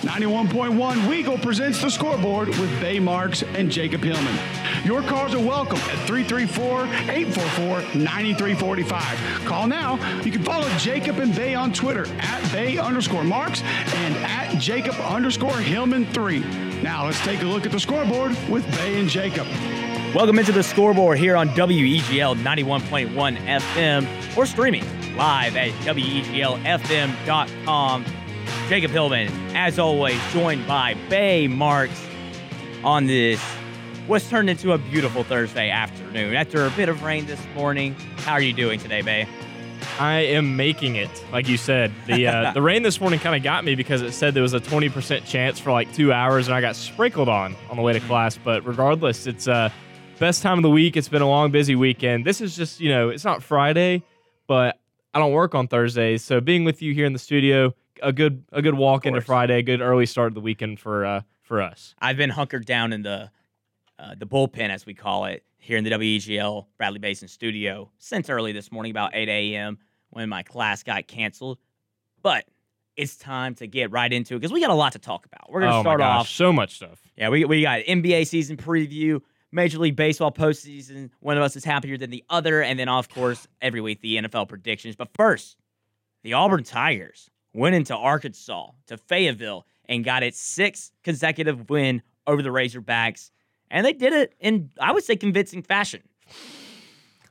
91.1 Weagle presents the scoreboard with Bay Marks and Jacob Hillman. Your calls are welcome at 334-844-9345. Call now. You can follow Jacob and Bay on Twitter at Bay underscore Marks and at Jacob underscore Hillman 3. Now let's take a look at the scoreboard with Bay and Jacob. Welcome into the scoreboard here on WEGL 91.1 FM or streaming live at WEGLFM.com. Jacob Hillman, as always, joined by Bay Marks on this what's turned into a beautiful Thursday afternoon. After a bit of rain this morning, how are you doing today, Bay? I am making it, like you said. The uh, the rain this morning kind of got me because it said there was a 20% chance for like two hours, and I got sprinkled on on the way to class. But regardless, it's uh, best time of the week. It's been a long, busy weekend. This is just, you know, it's not Friday, but I don't work on Thursdays, so being with you here in the studio, a good a good walk into Friday, a good early start of the weekend for uh for us. I've been hunkered down in the uh, the bullpen, as we call it, here in the WEGL Bradley Basin studio since early this morning, about 8 a.m. when my class got canceled. But it's time to get right into it because we got a lot to talk about. We're gonna oh start gosh, off. so much stuff. Yeah, we we got NBA season preview. Major League Baseball postseason. One of us is happier than the other. And then, of course, every week, the NFL predictions. But first, the Auburn Tigers went into Arkansas, to Fayetteville, and got its sixth consecutive win over the Razorbacks. And they did it in, I would say, convincing fashion.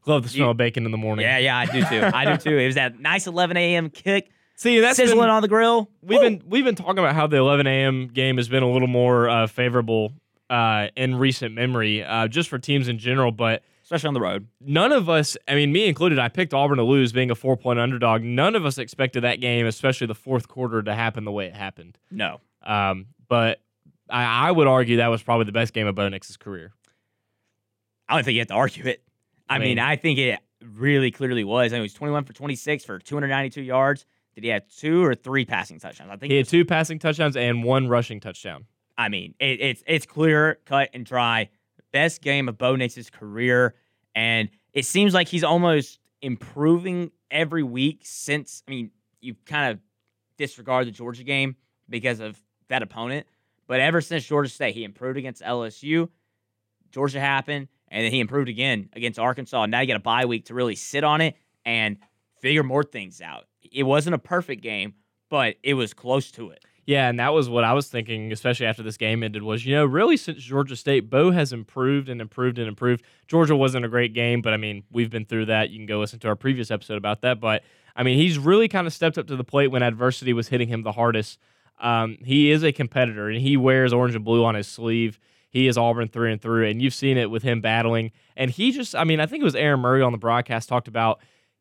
Love the smell of bacon in the morning. Yeah, yeah, I do too. I do too. It was that nice 11 a.m. kick. See, that's sizzling been, on the grill. We've Woo! been we've been talking about how the 11 a.m. game has been a little more uh, favorable uh, in recent memory, uh, just for teams in general. But especially on the road. none of us, I mean, me included, I picked Auburn to lose, being a four point underdog. None of us expected that game, especially the fourth quarter, to happen the way it happened. No. Um, but I, I would argue that was probably the best game of Bo Nix's career. I don't think you have to argue it. I, I mean, mean- I think it really clearly was. I mean, it was 21 for 26 for 292 yards. Did he have two or three passing touchdowns? I think He had two passing touchdowns and one rushing touchdown. I mean, it, it's it's clear, cut and dry. Best game of Bo Nix's career, and it seems like he's almost improving every week since. I mean, you kind of disregard the Georgia game because of that opponent, but ever since Georgia State, he improved against LSU. Georgia happened, and then he improved again against Arkansas. Now you got a bye week to really sit on it and figure more things out. It wasn't a perfect game, but it was close to it. Yeah, and that was what I was thinking, especially after this game ended, was, you know, really since Georgia State, Bo has improved and improved and improved. Georgia wasn't a great game, but I mean, we've been through that. You can go listen to our previous episode about that. But I mean, he's really kind of stepped up to the plate when adversity was hitting him the hardest. Um, he is a competitor and he wears orange and blue on his sleeve. He is Auburn through and through, and you've seen it with him battling. And he just, I mean, I think it was Aaron Murray on the broadcast talked about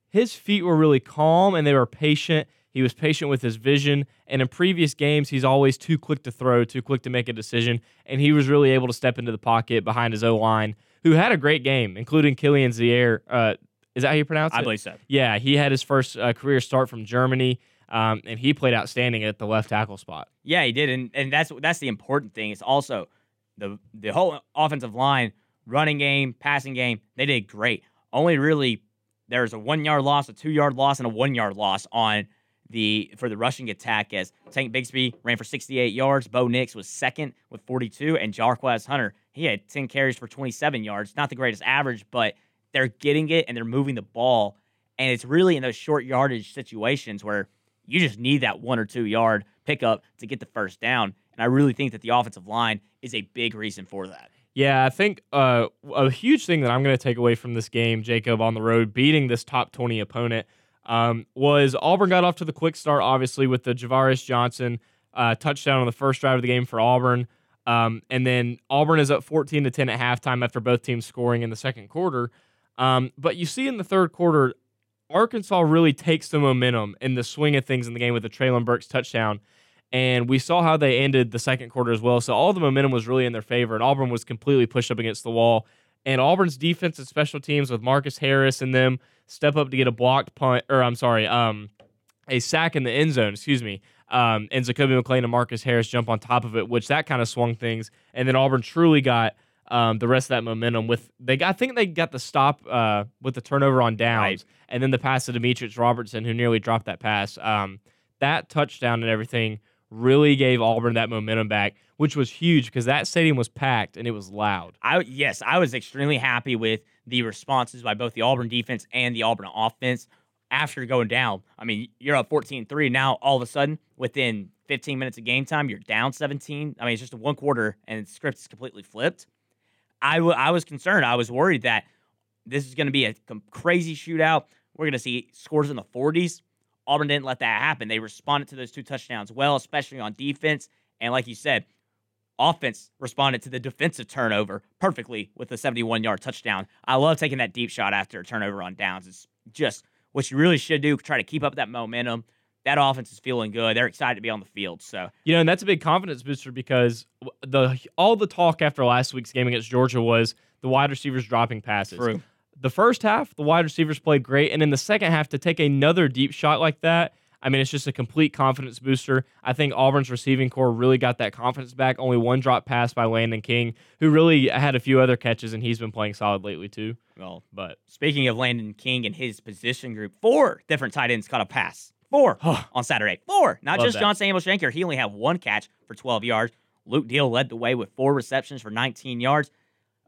his feet were really calm and they were patient. He was patient with his vision. And in previous games, he's always too quick to throw, too quick to make a decision. And he was really able to step into the pocket behind his O line, who had a great game, including Killian Zier. Uh, is that how you pronounce it? I believe so. Yeah, he had his first uh, career start from Germany, um, and he played outstanding at the left tackle spot. Yeah, he did, and and that's that's the important thing. It's also the the whole offensive line, running game, passing game. They did great. Only really there was a one yard loss, a two yard loss, and a one yard loss on the for the rushing attack. As Tank Bigsby ran for 68 yards, Bo Nix was second with 42, and Jarquez Hunter he had 10 carries for 27 yards. Not the greatest average, but they're getting it and they're moving the ball, and it's really in those short yardage situations where you just need that one or two yard pickup to get the first down. And I really think that the offensive line is a big reason for that. Yeah, I think uh, a huge thing that I'm going to take away from this game, Jacob, on the road, beating this top 20 opponent, um, was Auburn got off to the quick start, obviously, with the Ja'Varrius Johnson uh, touchdown on the first drive of the game for Auburn. Um, and then Auburn is up 14 to 10 at halftime after both teams scoring in the second quarter. Um, but you see in the third quarter, Arkansas really takes the momentum in the swing of things in the game with the Treylon Burks touchdown. And we saw how they ended the second quarter as well. So all the momentum was really in their favor, and Auburn was completely pushed up against the wall. And Auburn's defense and special teams with Marcus Harris and them step up to get a blocked punt, or I'm sorry, um, a sack in the end zone, excuse me. Um, and Zakoby McClain and Marcus Harris jump on top of it, which that kind of swung things. And then Auburn truly got um, the rest of that momentum with they got, I think they got the stop uh, with the turnover on downs, Right. and then the pass to Demetrius Robertson, who nearly dropped that pass. Um, that touchdown and everything really gave Auburn that momentum back, which was huge because that stadium was packed and it was loud. I yes, I was extremely happy with the responses by both the Auburn defense and the Auburn offense after going down. I mean, you're up 14-3 now all of a sudden within 15 minutes of game time, you're down 17. I mean, it's just a one quarter and the script is completely flipped. I, w- I was concerned. I was worried that this is going to be a crazy shootout. We're going to see scores in the 40s. Auburn didn't let that happen. They responded to those two touchdowns well, especially on defense. And like you said, offense responded to the defensive turnover perfectly with a 71 yard touchdown. I love taking that deep shot after a turnover on downs. It's just what you really should do. Try to keep up that momentum. That offense is feeling good. They're excited to be on the field. So you know, and that's a big confidence booster because the all the talk after last week's game against Georgia was the wide receivers dropping passes. True. The first half, the wide receivers played great, and in the second half, to take another deep shot like that I mean, it's just a complete confidence booster. I think Auburn's receiving core really got that confidence back. Only one drop pass by Landon King, who really had a few other catches, and he's been playing solid lately too. Well, but speaking of Landon King and his position group, four different tight ends caught a pass. Four on Saturday. Four. Not Love just that. John Samuel Shenker. He only had one catch for 12 yards. Luke Deal led the way with four receptions for 19 yards.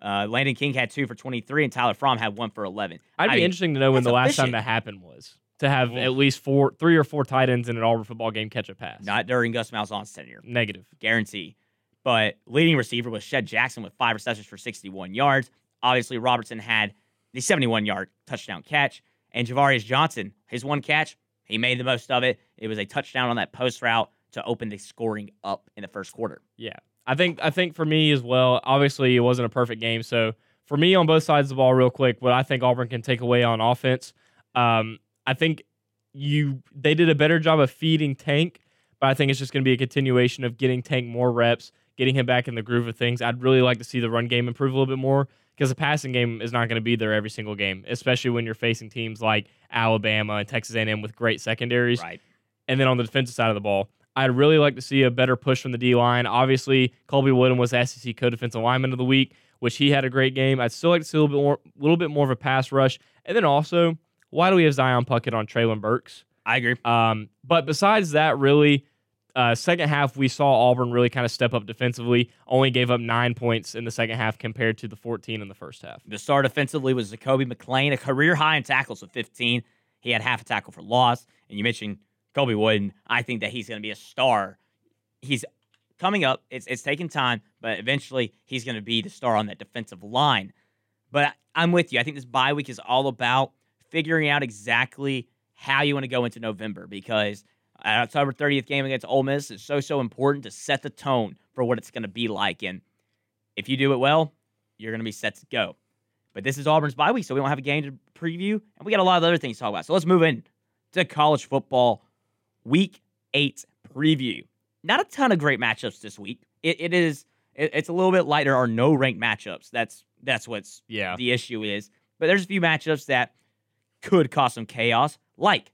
Uh, Landon King had two for 23, and Tyler Fromm had one for 11. I'd I be mean, interesting to know when the last time that happened was to have at least four, three or four tight ends in an Auburn football game catch a pass. Not during Gus Malzahn's tenure. negative. guarantee. But leading receiver was Shed Jackson with five receptions for 61 yards. Obviously, Robertson had the 71 yard touchdown catch. And Ja'Varrius Johnson, his one catch, he made the most of it. It was a touchdown on that post route to open the scoring up in the first quarter. Yeah, I think I think for me as well. Obviously, it wasn't a perfect game, so for me on both sides of the ball, real quick, what I think Auburn can take away on offense, um, I think you they did a better job of feeding Tank, but I think it's just going to be a continuation of getting Tank more reps, getting him back in the groove of things. I'd really like to see the run game improve a little bit more because the passing game is not going to be there every single game, especially when you're facing teams like Alabama and Texas A&M with great secondaries. Right. And then on the defensive side of the ball, I'd really like to see a better push from the D line. Obviously, Colby Wooden was SEC co-defensive lineman of the week, which he had a great game. I'd still like to see a little bit more, little bit more of a pass rush. And then also, why do we have Zion Puckett on Treylon Burks? I agree. Um, but besides that, really, uh, second half we saw Auburn really kind of step up defensively. Only gave up nine points in the second half compared to the 14 in the first half. The star defensively was Zakoby McClain, a career high in tackles with 15. He had half a tackle for loss. And you mentioned Colby Wooden. I think that he's going to be a star. He's coming up. It's it's taking time, but eventually he's going to be the star on that defensive line. But I'm with you. I think this bye week is all about figuring out exactly how you want to go into November because an October 30th game against Ole Miss is so so important to set the tone for what it's going to be like. And if you do it well, you're going to be set to go. But this is Auburn's bye week, so we don't have a game to preview, and we got a lot of other things to talk about. So let's move in to college football week eight preview. Not a ton of great matchups this week. It, it is it, it's a little bit lighter or no ranked matchups. That's that's what's Yeah. the issue is. But there's a few matchups that could cause some chaos, like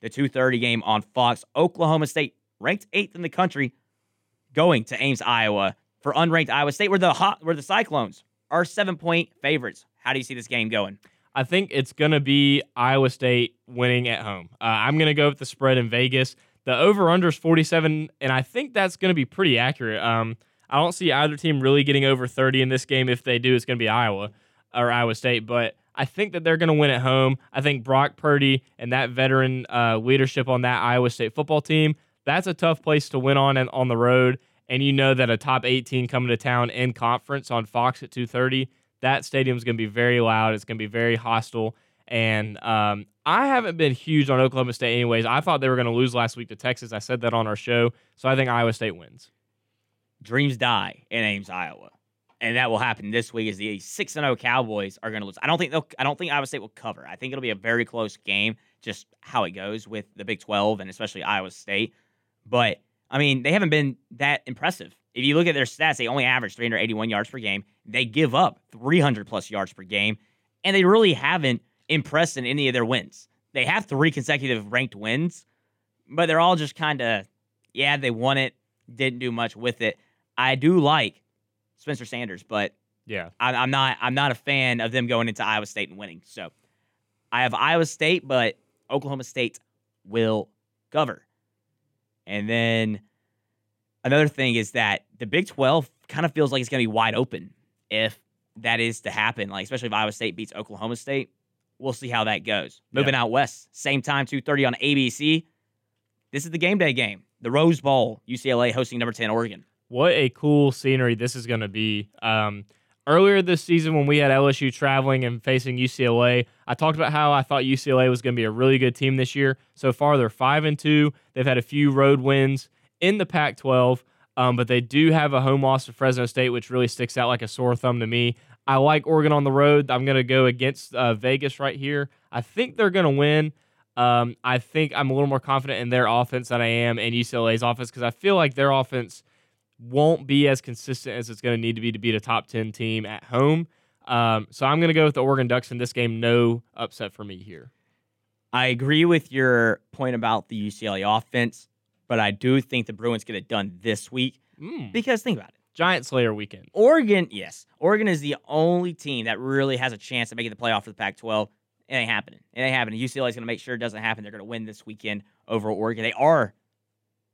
the 2:30 game on Fox. Oklahoma State, ranked eighth in the country, going to Ames, Iowa for unranked Iowa State, where the hot where the Cyclones are seven point favorites. How do you see this game going? I think it's going to be Iowa State winning at home. Uh, I'm going to go with the spread in Vegas. The over under is 47, and I think that's going to be pretty accurate. Um, I don't see either team really getting over 30 in this game. If they do, it's going to be Iowa or Iowa State. But I think that they're going to win at home. I think Brock Purdy and that veteran uh, leadership on that Iowa State football team, that's a tough place to win on and on the road. And you know that a top 18 coming to town in conference on Fox at 2:30, that stadium's going to be very loud. It's going to be very hostile. And um, I haven't been huge on Oklahoma State, anyways. I thought they were going to lose last week to Texas. I said that on our show. So I think Iowa State wins. Dreams die in Ames, Iowa, and that will happen this week. Is the six and zero Cowboys are going to lose. I don't think they'll. I don't think Iowa State will cover. I think it'll be a very close game, just how it goes with the Big Twelve and especially Iowa State. But I mean, they haven't been that impressive. If you look at their stats, they only average 381 yards per game. They give up 300 plus yards per game, and they really haven't impressed in any of their wins. They have three consecutive ranked wins, but they're all just kind of, yeah, they won it, didn't do much with it. I do like Spencer Sanders, but Yeah. I, I'm not. I'm not a fan of them going into Iowa State and winning. So I have Iowa State, but Oklahoma State will cover. And then Another thing is that the Big 12 kind of feels like it's going to be wide open if that is to happen. Like especially if Iowa State beats Oklahoma State, we'll see how that goes. Moving out west, same time, 2:30 on ABC. This is the game day game. The Rose Bowl, UCLA hosting number 10 Oregon. What a cool scenery this is going to be. Um, earlier this season, when we had LSU traveling and facing UCLA, I talked about how I thought UCLA was going to be a really good team this year. So far, they're five and two. They've had a few road wins in the Pac-12, um, but they do have a home loss to Fresno State, which really sticks out like a sore thumb to me. I like Oregon on the road. I'm going to go against uh, Vegas right here. I think they're going to win. Um, I think I'm a little more confident in their offense than I am in UCLA's offense because I feel like their offense won't be as consistent as it's going to need to be to beat a top 10 team at home. Um, so I'm going to go with the Oregon Ducks in this game. No upset for me here. I agree with your point about the UCLA offense, but I do think the Bruins get it done this week Mm. because think about it. Giant Slayer weekend. Oregon, yes, Oregon is the only team that really has a chance of making the playoff for the Pac-12. It ain't happening. It ain't happening. UCLA is going to make sure it doesn't happen. They're going to win this weekend over Oregon. They are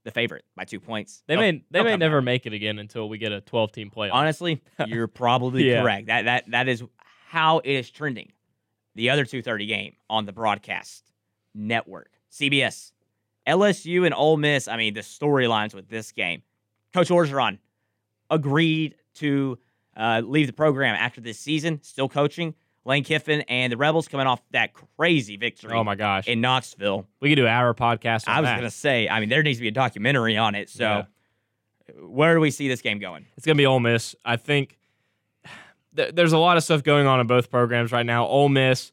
the favorite by two points. They may they may never back. make it again until we get a 12 team playoff. Honestly, you're probably Yeah. correct. That that that is how it is trending. The other 2:30 game on the broadcast network, CBS, LSU and Ole Miss. I mean, the storylines with this game. Coach Orgeron agreed to uh, leave the program after this season, still coaching. Lane Kiffin and the Rebels coming off that crazy victory oh my gosh, in Knoxville. we could do our podcast. On I was that. to say, I mean, there needs to be a documentary on it. So, Yeah. where do we see this game going? It's gonna be Ole Miss. I think th- there's a lot of stuff going on in both programs right now. Ole Miss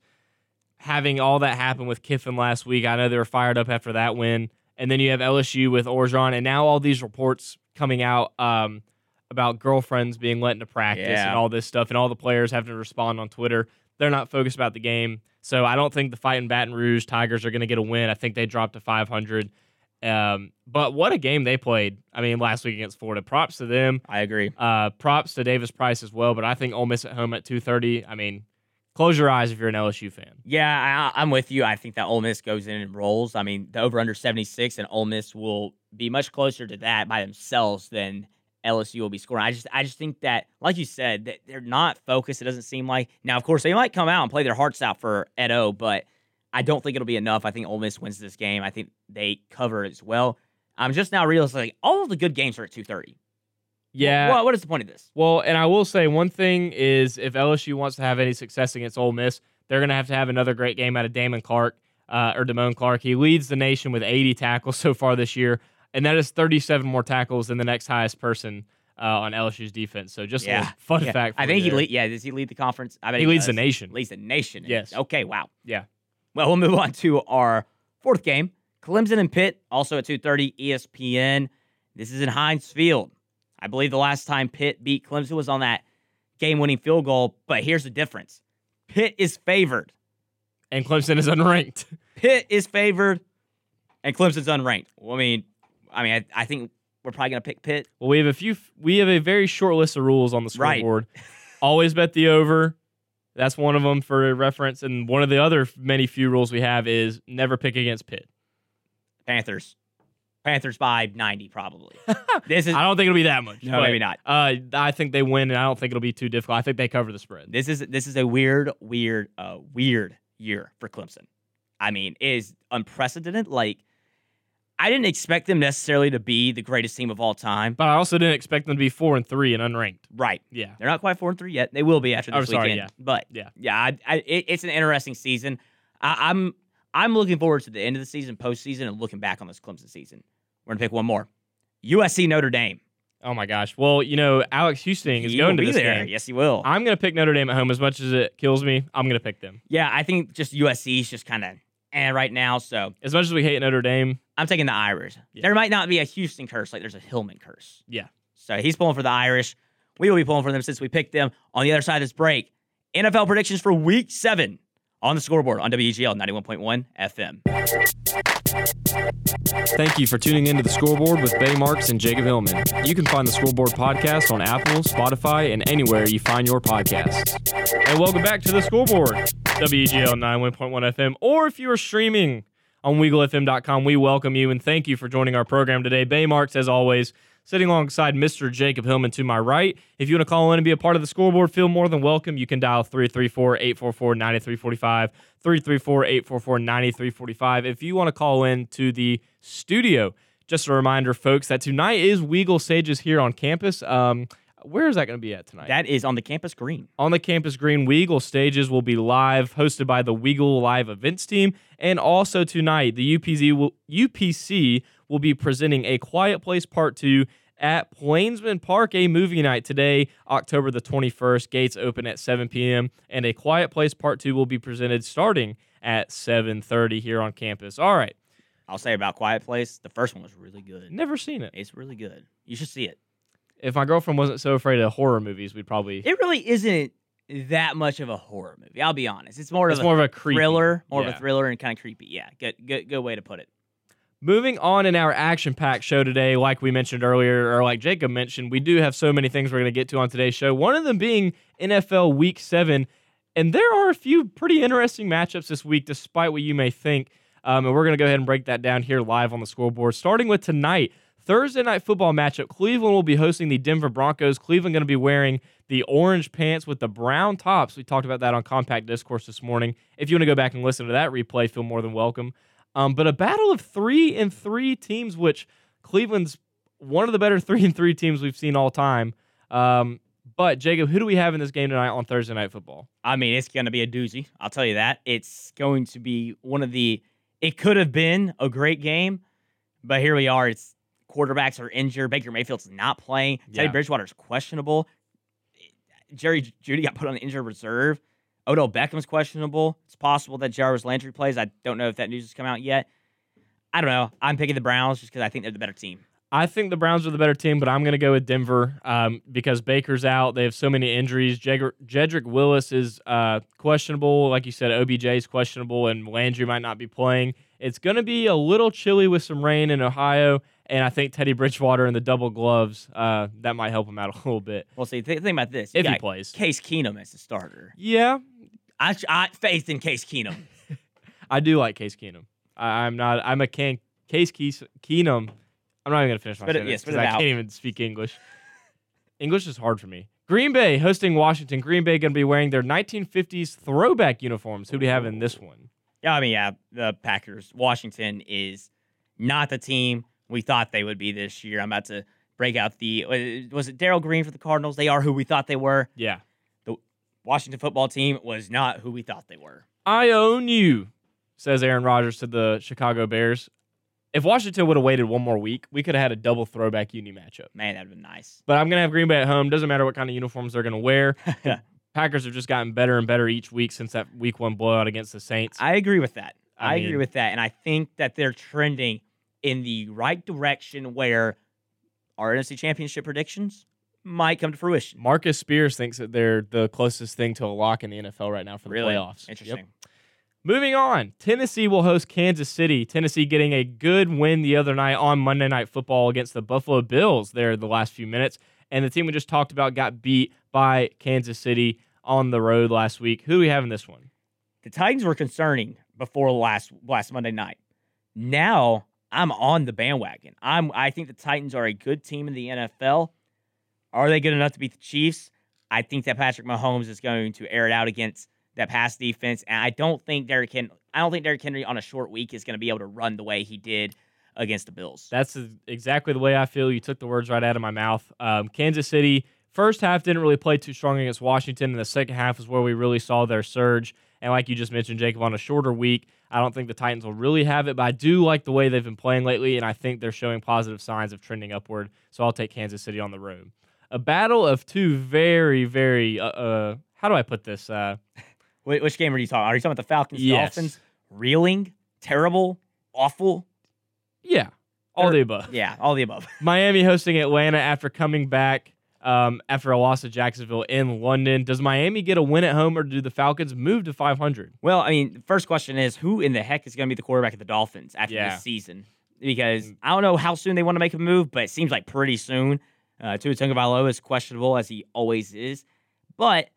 having all that happen with Kiffin last week. I know they were fired up after that win, and then you have LSU with Orgeron, and now all these reports coming out um, about girlfriends being let into practice Yeah. and all this stuff, and all the players having to respond on Twitter. They're not focused about the game, so I don't think the fight in Baton Rouge Tigers are going to get a win. I think they dropped to 500. Um, but what a game they played! I mean, last week against Florida. Props to them. I agree. Uh, props to Davis Price as well, but I think Ole Miss at home at 2:30. I mean, close your eyes if you're an LSU fan. Yeah, I, I'm with you. I think that Ole Miss goes in and rolls. I mean, the over under 76 and Ole Miss will be much closer to that by themselves than LSU will be scoring. I just I just think that, like you said, that they're not focused. It doesn't seem like. Now, of course, they might come out and play their hearts out for Ed O, but I don't think it'll be enough. I think Ole Miss wins this game. I think they cover as well. I'm just now realizing all of the good games are at 2:30. Yeah. What, what is the point of this? Well, and I will say one thing is if LSU wants to have any success against Ole Miss, they're going to have to have another great game out of Damon Clark uh, or Damone Clark. He leads the nation with 80 tackles so far this year, and that is 37 more tackles than the next highest person uh, on LSU's defense. So just Yeah. little fun Yeah, fact. I think he lead. Yeah, does he lead the conference? I bet He leads the does. nation. Leads the nation. Yes. Okay. Wow. Yeah. Well, we'll move on to our fourth game. Clemson and Pitt, also at 2:30 ESPN. This is in Heinz Field. I believe the last time Pitt beat Clemson was on that game-winning field goal. But here's the difference: Pitt is favored. And Clemson is unranked. Pitt is favored, and Clemson's unranked. Well, I mean, I mean, I, I think we're probably gonna pick Pitt. Well, we have a few. We have a very short list of rules on the Right. scoreboard. Always bet the over. That's one of them for reference. And one of the other many few rules we have is never pick against Pitt. Panthers. Panthers by 90 probably. this is I don't think it'll be that much. No, but, maybe not. Uh, I think they win, and I don't think it'll be too difficult. I think they cover the spread. This is this is a weird, weird, uh, weird year for Clemson. I mean, it is unprecedented. Like, I didn't expect them necessarily to be the greatest team of all time. But I also didn't expect them to be four and three and unranked. Right. Yeah. They're not quite four and three yet. They will be after this Oh, this sorry, weekend. yeah. But Yeah. yeah, I, I, it, it's an interesting season. I, I'm I'm looking forward to the end of the season, postseason, and looking back on this Clemson season. We're gonna pick one more. USC Notre Dame. Oh my gosh. Well, you know, Alex Houston is He going to be this there. game. Yes, he will. I'm going to pick Notre Dame at home as much as it kills me. I'm going to pick them. yeah, I think just USC is just kind of eh right now. So As much as we hate Notre Dame, I'm taking the Irish. Yeah. There might not be a Houston curse like there's a Hillman curse. yeah. So he's pulling for the Irish. We will be pulling for them since we picked them on the other side of this break. NFL predictions for week seven on the scoreboard on WGL 91.1 FM. Thank you for tuning into the scoreboard with Bay Marks and Jacob Hillman. You can find the scoreboard podcast on Apple, Spotify, and anywhere you find your podcasts. And welcome back to the scoreboard, WGL 91.1 FM, or if you are streaming on WeagleFM.com, we welcome you and thank you for joining our program today. Bay Marks, as always, sitting alongside Mr. Jacob Hillman to my right. If you want to call in and be a part of the scoreboard, feel more than welcome. You can dial 334 844 9345, 334 844 9345. If you want to call in to the studio, just a reminder, folks, that tonight is Weagle Stages here on campus. Um, where is that going to be at tonight? That is on the campus green. On the campus green, Weagle stages will be live, hosted by the Weagle Live Events team. And also tonight, the UPZ will, UPC will be presenting A Quiet Place Part 2 at Plainsman Park, a movie night today, October the 21st. Gates open at 7 p.m. And A Quiet Place Part 2 will be presented starting at 7.30 here on campus. All right. I'll say about Quiet Place, the first one was really good. Never seen it. It's really good. You should see it. If my girlfriend wasn't so afraid of horror movies, we'd probably. It really isn't that much of a horror movie. I'll be honest. It's more It's of a more of a creepy. thriller, more of a thriller, and kind of creepy. Yeah, good, good, good way to put it. Moving on in our action packed show today, like we mentioned earlier, or like Jacob mentioned, we do have so many things we're going to get to on today's show. One of them being NFL Week 7. And there are a few pretty interesting matchups this week, despite what you may think. Um, and we're going to go ahead and break that down here live on the scoreboard. Starting with tonight, Thursday night football matchup. Cleveland will be hosting the Denver Broncos. Cleveland going to be wearing the orange pants with the brown tops. We talked about that on Compact Discourse this morning. If you want to go back and listen to that replay, feel more than welcome. Um, but a battle of three and three teams, which Cleveland's one of the better three and three teams we've seen all time. Um, but Jacob, who do we have in this game tonight on Thursday night football? I mean, it's going to be a doozy. I'll tell you that. It's going to be one of the. It could have been a great game, but here we are. It's quarterbacks are injured. Baker Mayfield's not playing. Teddy Bridgewater's questionable. Jerry Jeudy got put on the injured reserve. Odell Beckham's questionable. It's possible that Jarvis Landry plays. I don't know if that news has come out yet. I don't know. I'm picking the Browns just because I think they're the better team. I think the Browns are the better team, but I'm going to go with Denver um, because Baker's out. They have so many injuries. Jeg- Jedrick Willis is uh, questionable. Like you said, OBJ is questionable, and Landry might not be playing. It's going to be a little chilly with some rain in Ohio, and I think Teddy Bridgewater and the double gloves, uh, that might help him out a little bit. We'll see. Think, think about this. You If he plays. Case Keenum as the starter. Yeah, I, I faith in Case Keenum. I do like Case Keenum. I, I'm not, I'm a can, Case Kees- Keenum. I'm not even going to finish my sentence yeah, spit 'cause it I can't even speak English. English is hard for me. Green Bay hosting Washington. Green Bay going to be wearing their 1950s throwback uniforms. Who do you have in this one? Yeah, I mean, yeah, the Packers. Washington is not the team we thought they would be this year. I'm about to break out the uh, was it Daryl Green for the Cardinals? They are who we thought they were. Yeah. Washington football team was not who we thought they were. I own you, says Aaron Rodgers to the Chicago Bears. If Washington would have waited one more week, we could have had a double throwback uni matchup. Man, that'd been nice. But I'm going to have Green Bay at home. Doesn't matter what kind of uniforms they're going to wear. Packers have just gotten better and better each week since that week one blowout against the Saints. I agree with that. I I, agree with that, and I think that they're trending in the right direction where our NFC Championship predictions might come to fruition. Marcus Spears thinks that they're the closest thing to a lock in the NFL right now for the Really playoffs. Yep. interesting. Moving on, Tennessee will host Kansas City. Tennessee getting a good win the other night on Monday Night Football against the Buffalo Bills there the last few minutes. And the team we just talked about got beat by Kansas City on the road last week. Who do we have in this one? the Titans were concerning before last last Monday night. Now I'm on the bandwagon. I'm I think the Titans are a good team in the NFL. Are they good enough to beat the Chiefs? I think that Patrick Mahomes is going to air it out against that pass defense, and I don't think Derrick Henry. I don't think Derrick Henry on a short week is going to be able to run the way he did against the Bills. That's exactly the way I feel. You took the words right out of my mouth. Um, Kansas City, first half didn't really play too strong against Washington, and the second half is where we really saw their surge. And like you just mentioned, Jacob, on a shorter week, I don't think the Titans will really have it, but I do like the way they've been playing lately, and I think they're showing positive signs of trending upward. So I'll take Kansas City on the road. A battle of two very, very, uh, uh how do I put this? Uh, Wh- Which game are you talking? Are you talking about the Falcons, Yes. Dolphins? Reeling, terrible, awful. yeah, all They're- the above. Yeah, all the above. Miami hosting Atlanta after coming back um, after a loss to Jacksonville in London. Does Miami get a win at home, or do the Falcons move to 500? Well, I mean, first question is who in the heck is going to be the quarterback of the Dolphins after Yeah. this season? Because I don't know how soon they want to make a move, but it seems like pretty soon. Uh, Tua Tagovailoa is questionable as he always is, but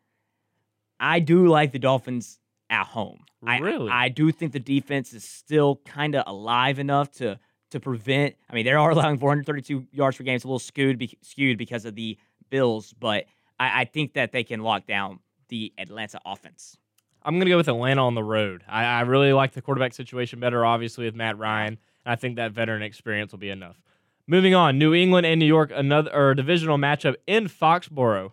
I do like the Dolphins at home. I- Really? I, do think the defense is still kind of alive enough to to prevent. I mean, they are allowing 432 yards per game. It's a little skewed, be, skewed because of the Bills, but I, I think that they can lock down the Atlanta offense. I'm going to go with Atlanta on the road. I, I really like the quarterback situation better, obviously, with Matt Ryan. And I think that veteran experience will be enough. Moving on, New England and New York, another or divisional matchup in Foxborough.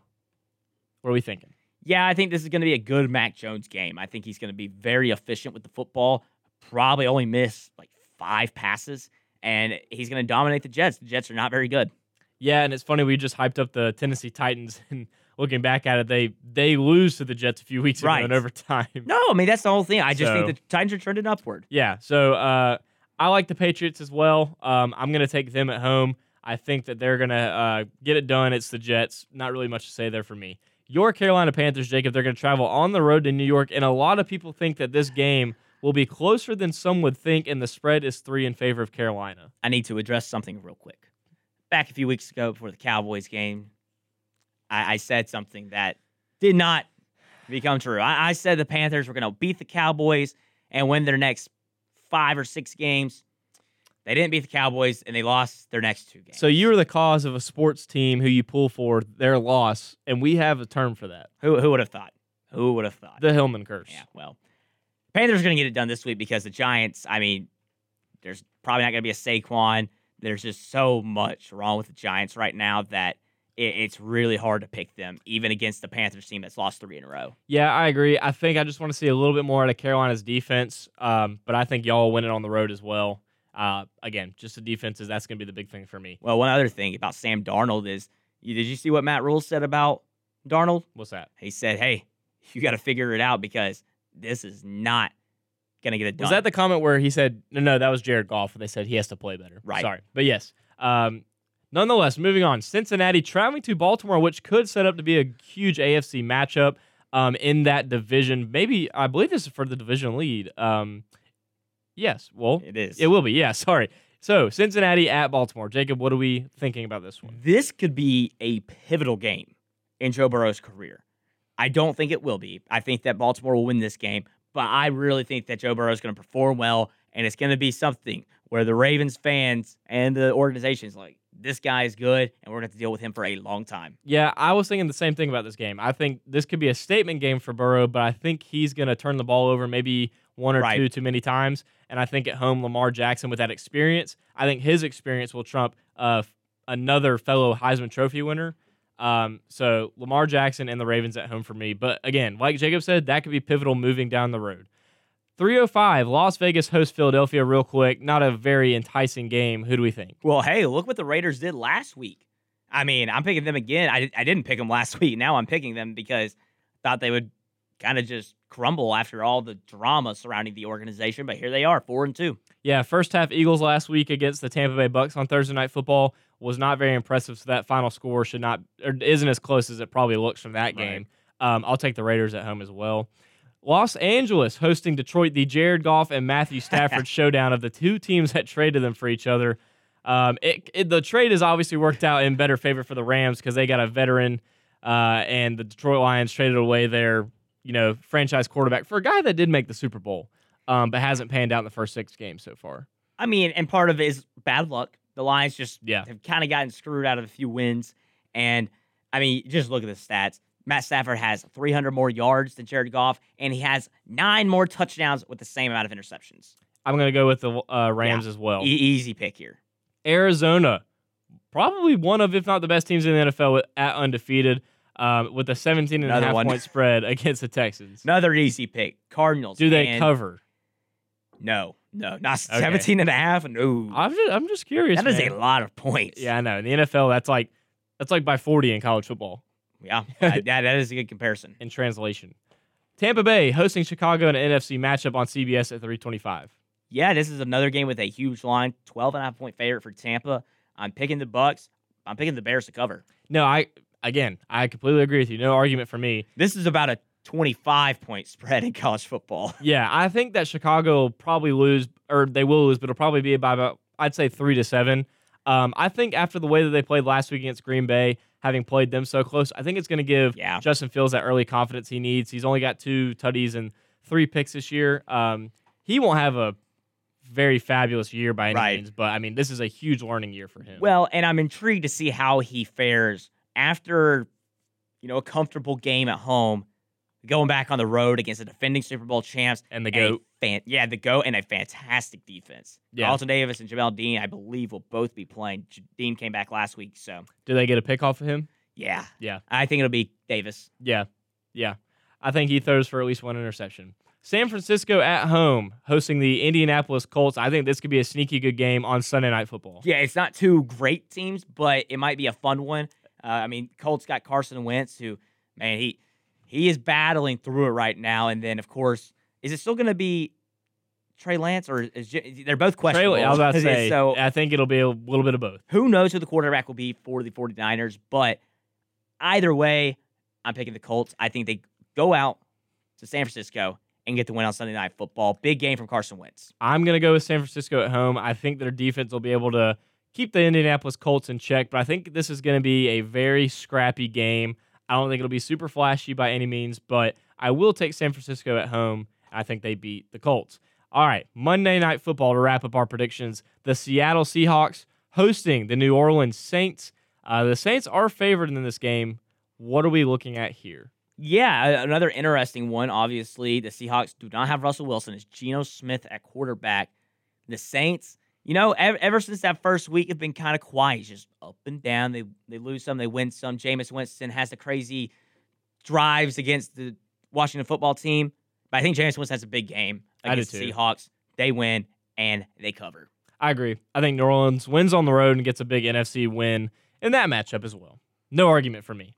What are we thinking? Yeah, I think this is going to be a good Mac Jones game. I think he's going to be very efficient with the football. Probably only miss like five passes, and he's going to dominate the Jets. The Jets are not very good. Yeah, and it's funny we just hyped up the Tennessee Titans, and looking back at it, they they lose to the Jets a few weeks ago Right. in overtime. No, I mean that's the whole thing. I just So- think the Titans are trending upward. Yeah, so uh, I like the Patriots as well. Um, I'm going to take them at home. I think that they're going to uh, get it done. It's the Jets. Not really much to say there for me. Your Carolina Panthers, Jacob, they're going to travel on the road to New York, and a lot of people think that this game will be closer than some would think, and the spread is three in favor of Carolina. I need to address something real quick. Back a few weeks ago before the Cowboys game, I, I said something that did not become true. I, I said the Panthers were going to beat the Cowboys and win their next five or six games. They didn't beat the Cowboys and they lost their next two games. So you are the cause of a sports team who you pull for their loss, and we have a term for that: who who would have thought? Who would have thought? the Hillman curse. yeah, well, Panthers are going to get it done this week because the Giants. I mean, there's probably not going to be a Saquon. There's just so much wrong with the Giants right now that it, it's really hard to pick them, even against the Panthers team that's lost three in a row. Yeah, I agree. I think I just want to see a little bit more out of Carolina's defense, um, but I think y'all win it on the road as well. Uh, again, just the defenses. That's going to be the big thing for me. Well, one other thing about Sam Darnold is, did you see what Matt Rhule said about Darnold? What's that? He said, "Hey, you got to figure it out because this is not going to get it done." Was that the comment where he said, no, no, that was Jared Goff. They said he has to play better. Right. Sorry. But yes. Um, nonetheless, moving on. Cincinnati traveling to Baltimore, which could set up to be a huge AFC matchup um, in that division. Maybe, I believe this is for the division lead. Um, yes. Well, it is? it will be. Yeah. Sorry. So, Cincinnati at Baltimore. Jacob, what are we thinking about this one? This could be a pivotal game in Joe Burrow's career. I don't think it will be. I think that Baltimore will win this game, but I really think that Joe Burrow is going to perform well, and it's going to be something where the Ravens fans and the organization is like, this guy is good, and we're going to have to deal with him for a long time. Yeah, I was thinking the same thing about this game. I think this could be a statement game for Burrow, but I think he's going to turn the ball over maybe one or Right. two too many times. And I think at home, Lamar Jackson with that experience, I think his experience will trump uh, another fellow Heisman Trophy winner. Um, so Lamar Jackson and the Ravens at home for me. But again, like Jacob said, that could be pivotal moving down the road. 305, Las Vegas hosts Philadelphia real quick. Not a very enticing game. Who do we think? Well, hey, look what the Raiders did last week. I mean, I'm picking them again. I, I didn't pick them last week. Now I'm picking them because I thought they would kind of just crumble after all the drama surrounding the organization. But here they are, four and two. Yeah, first half Eagles last week against the Tampa Bay Bucks on Thursday Night Football was not very impressive. So that final score should not or isn't as close as it probably looks from that Right. game. Um, I'll take the Raiders at home as well. Los Angeles hosting Detroit, the Jared Goff and Matthew Stafford showdown of the two teams that traded them for each other. Um, it, it, the trade has obviously worked out in better favor for the Rams because they got a veteran, uh, and the Detroit Lions traded away their you know franchise quarterback for a guy that did make the Super Bowl, um, but hasn't panned out in the first six games so far. I mean, and part of it is bad luck. The Lions just Yeah. have kind of gotten screwed out of a few wins. And I mean, just look at the stats. Matt Stafford has 300 more yards than Jared Goff, and he has nine more touchdowns with the same amount of interceptions. I'm going to go with the uh, Rams as well. E- easy pick here. Arizona, probably one of, if not the best teams in the NFL at undefeated, um, with a 17 and a half one. point spread against the Texans. Another easy pick. Cardinals. Do they cover? No, no, not Okay. 17 and a half. No. I'm just, I'm just curious. That is a lot of points. Yeah, I know. In the NFL, that's like that's like by 40 in college football. Yeah. that, that is a good comparison. In translation, Tampa Bay hosting Chicago in an NFC matchup on CBS at 325. Yeah, this is another game with a huge line. 12 and a half point favorite for Tampa. I'm picking the Bucks. I'm picking the Bears to cover. No, I again, I completely agree with you. No argument for me. This is about a 25 point spread in college football. Yeah, I think that Chicago will probably lose, or they will lose, but it'll probably be by about, I'd say, three to seven. Um, I think after the way that they played last week against Green Bay, having played them so close, I think it's going to give Yeah. Justin Fields that early confidence he needs. He's only got two tutties and three picks this year. Um, he won't have a very fabulous year by any Right. means, but I mean, this is a huge learning year for him. Well, and I'm intrigued to see how he fares after, you know, a comfortable game at home, going back on the road against the defending Super Bowl champs. and the goat. Fan, yeah, the go and a fantastic defense. Yeah. Carlton Davis and Jamel Dean, I believe, will both be playing. J- Dean came back last week, so Did they get a pick off of him? yeah, Yeah. I think it'll be Davis. Yeah. Yeah. I think he throws for at least one interception. San Francisco at home hosting the Indianapolis Colts. I think this could be a sneaky good game on Sunday Night Football. Yeah, it's not two great teams, but it might be a fun one. Uh, I mean, Colts got Carson Wentz, who, man, he he is battling through it right now. And then, of course, is it still going to be Trey Lance or is J- they're both Trey, questionable? I was about to say, so I think it'll be a little bit of both. who knows who the quarterback will be for the 49ers? But either way, I'm picking the Colts. I think they go out to San Francisco and get the win on Sunday Night Football. Big game from Carson Wentz. I'm going to go with San Francisco at home. I think their defense will be able to keep the Indianapolis Colts in check, but I think this is going to be a very scrappy game. I don't think it'll be super flashy by any means, but I will take San Francisco at home. I think they beat the Colts. All right, Monday Night Football to wrap up our predictions. The Seattle Seahawks hosting the New Orleans Saints. Uh, the Saints are favored in this game. What are we looking at here? Yeah, another interesting one. Obviously, the Seahawks do not have Russell Wilson. It's Geno Smith at quarterback. The Saints, you know, ever, ever since that first week, have been kind of quiet, just up and down. They they lose some, they win some. Jameis Winston has the crazy drives against the Washington football team, but I think Jameis Winston has a big game against the. Seahawks. They win and they cover. I agree. I think New Orleans wins on the road and gets a big NFC win in that matchup as well. No argument for me.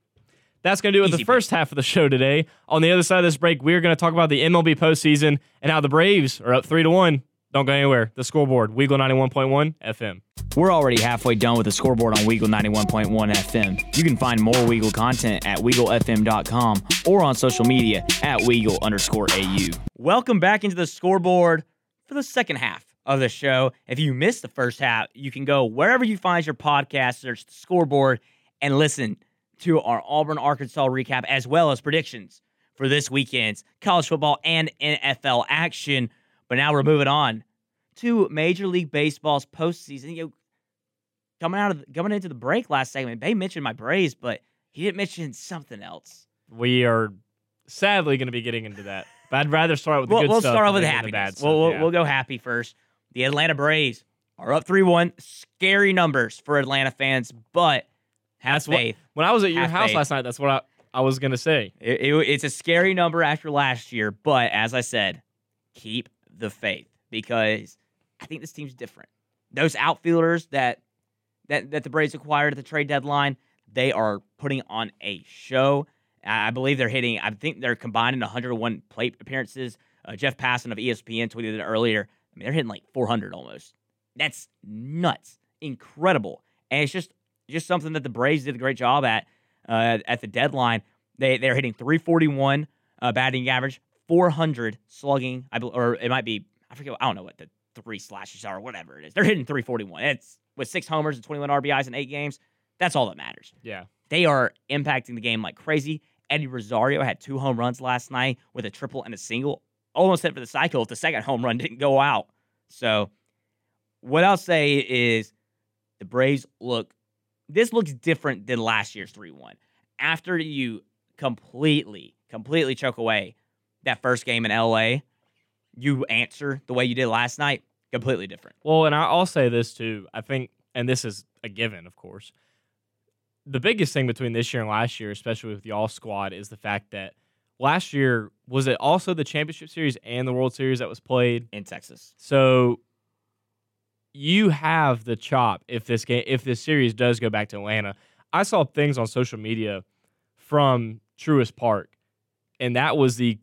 That's going to do it with Easy the first half of the show today. On the other side of this break, we're going to talk about the MLB postseason and how the Braves are up 3 to 1. Don't go anywhere. The scoreboard, Weagle 91.1 FM. We're already halfway done with the scoreboard on Weagle 91.1 FM. You can find more Weagle content at WeagleFM.com or on social media at Weagle underscore AU. Welcome back into the scoreboard for the second half of the show. If you missed the first half, you can go wherever you find your podcast, search the scoreboard, and listen to our Auburn Arkansas recap as well as predictions for this weekend's college football and NFL action. But now we're moving on to Major League Baseball's postseason. You know, coming out of the, coming into the break last segment, Bay mentioned my Braves, but he didn't mention something else. We are sadly going to be getting into that. But I'd rather start with the We'll, good we'll stuff start off than with get into the bad stuff. We'll, we'll, yeah. we'll go happy first. The Atlanta Braves are up three one. Scary numbers for Atlanta fans, but have That's what- faith. when I was at your house faith. last night, that's what I, I was going to say. It- it- it's a scary number after last year, but as I said, keep the faith because I think this team's different. Those outfielders that that that the Braves acquired at the trade deadline, they are putting on a show. I believe they're hitting. I think they're combining 101 plate appearances. Uh, Jeff Passan of ESPN tweeted it earlier. I mean, they're hitting like 400 almost. That's nuts, incredible, and it's just just something that the Braves did a great job at uh, at the deadline. They they're hitting 341 uh, batting average, 400 slugging. I bel or it might be I forget. I don't know what the three slashes are, whatever it is. They're hitting 341. It's with six homers and 21 RBIs in eight games. That's all that matters. Yeah. They are impacting the game like crazy. Eddie Rosario had two home runs last night with a triple and a single. Almost hit for the cycle if the second home run didn't go out. So, what I'll say is the Braves look, this looks different than last year's 3 1. After you completely, completely choke away that first game in LA, you answer the way you did last night, completely different. Well, and I'll say this too. I think, and this is a given, of course. The biggest thing between this year and last year, especially with the All Squad, is the fact that last year was it also the Championship Series and the World Series that was played. In Texas. So you have the chop if this game if this series does go back to Atlanta. I saw things on social media from Truist Park, and that was the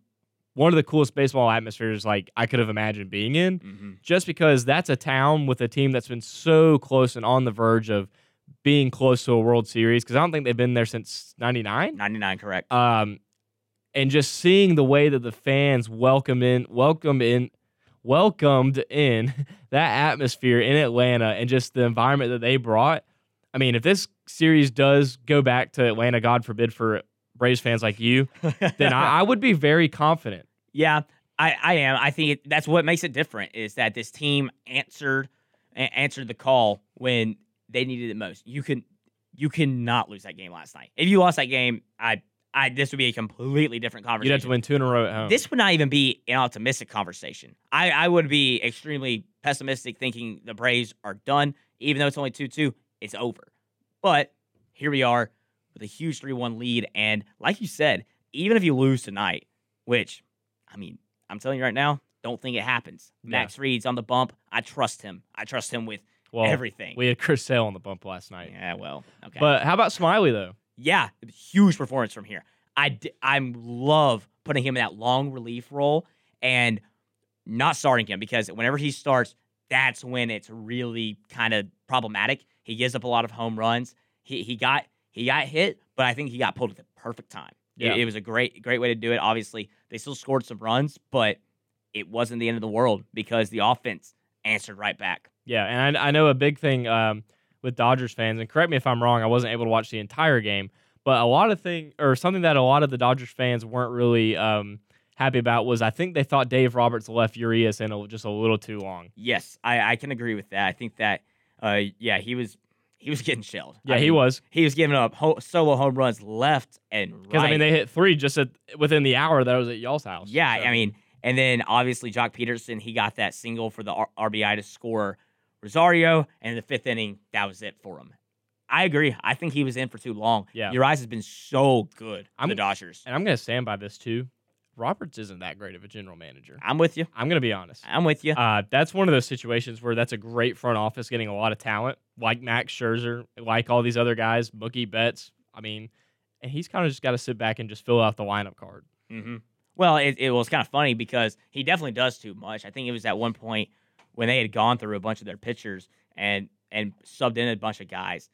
one of the coolest baseball atmospheres like I could have imagined being in Mm-hmm. just because that's a town with a team that's been so close and on the verge of being close to a World Series because I don't think they've been there since '99. 99, correct. Um, and just seeing the way that the fans welcome in, welcome in, welcomed in that atmosphere in Atlanta, and just the environment that they brought. I mean, if this series does go back to Atlanta, God forbid for Braves fans like you, then I, I would be very confident. Yeah, I, I am. I think it, that's what makes it different is that this team answered answered the call when they needed it most. You can you cannot lose that game last night. If you lost that game, I I this would be a completely different conversation. You'd have to win two in a row at home. This would not even be an optimistic conversation. I, I would be extremely pessimistic thinking the Braves are done. Even though it's only 2 2, it's over. But here we are with a huge 3 1 lead. And like you said, even if you lose tonight, which, I mean, I'm telling you right now, don't think it happens. Yeah. Max Fried's on the bump. I trust him. I trust him with well, everything. we had Chris Sale on the bump last night. yeah, well, okay. But how about Smyly though? yeah, huge performance from here. I d- I love putting him in that long relief role and not starting him because whenever he starts, that's when it's really kind of problematic. He gives up a lot of home runs. He he got he got hit, but I think he got pulled at the perfect time. It- Yeah. It, was a great great way to do it. Obviously, they still scored some runs, but it wasn't the end of the world because the offense answered right back. Yeah, and I, I know a big thing um, with Dodgers fans, and correct me if I'm wrong, I wasn't able to watch the entire game, but a lot of thing or something that a lot of the Dodgers fans weren't really um, happy about was I think they thought Dave Roberts left Urias in a, just a little too long. Yes, I, I can agree with that. I think that uh yeah, he was he was getting shelled. Yeah, I he was he was giving up ho- solo home runs left and right. because I mean they hit three just at, within the hour that I was at y'all's house. yeah, So, I mean, and then obviously Joc Pederson, he got that single for the R- RBI to score Rosario, and in the fifth inning, that was it for him. I agree. I think he was in for too long. Yeah. Urias has been so good I'm- the Dodgers. and I'm gonna stand by this too. Roberts isn't that great of a general manager. I'm with you. I'm gonna be honest. I'm with you. Uh, that's one of those situations where that's a great front office getting a lot of talent, like Max Scherzer, like all these other guys, Mookie Betts. I mean, and he's kind of just got to sit back and just fill out the lineup card. hmm Well, it, it was kind of funny because he definitely does too much. I think it was at one point when they had gone through a bunch of their pitchers and and subbed in a bunch of guys.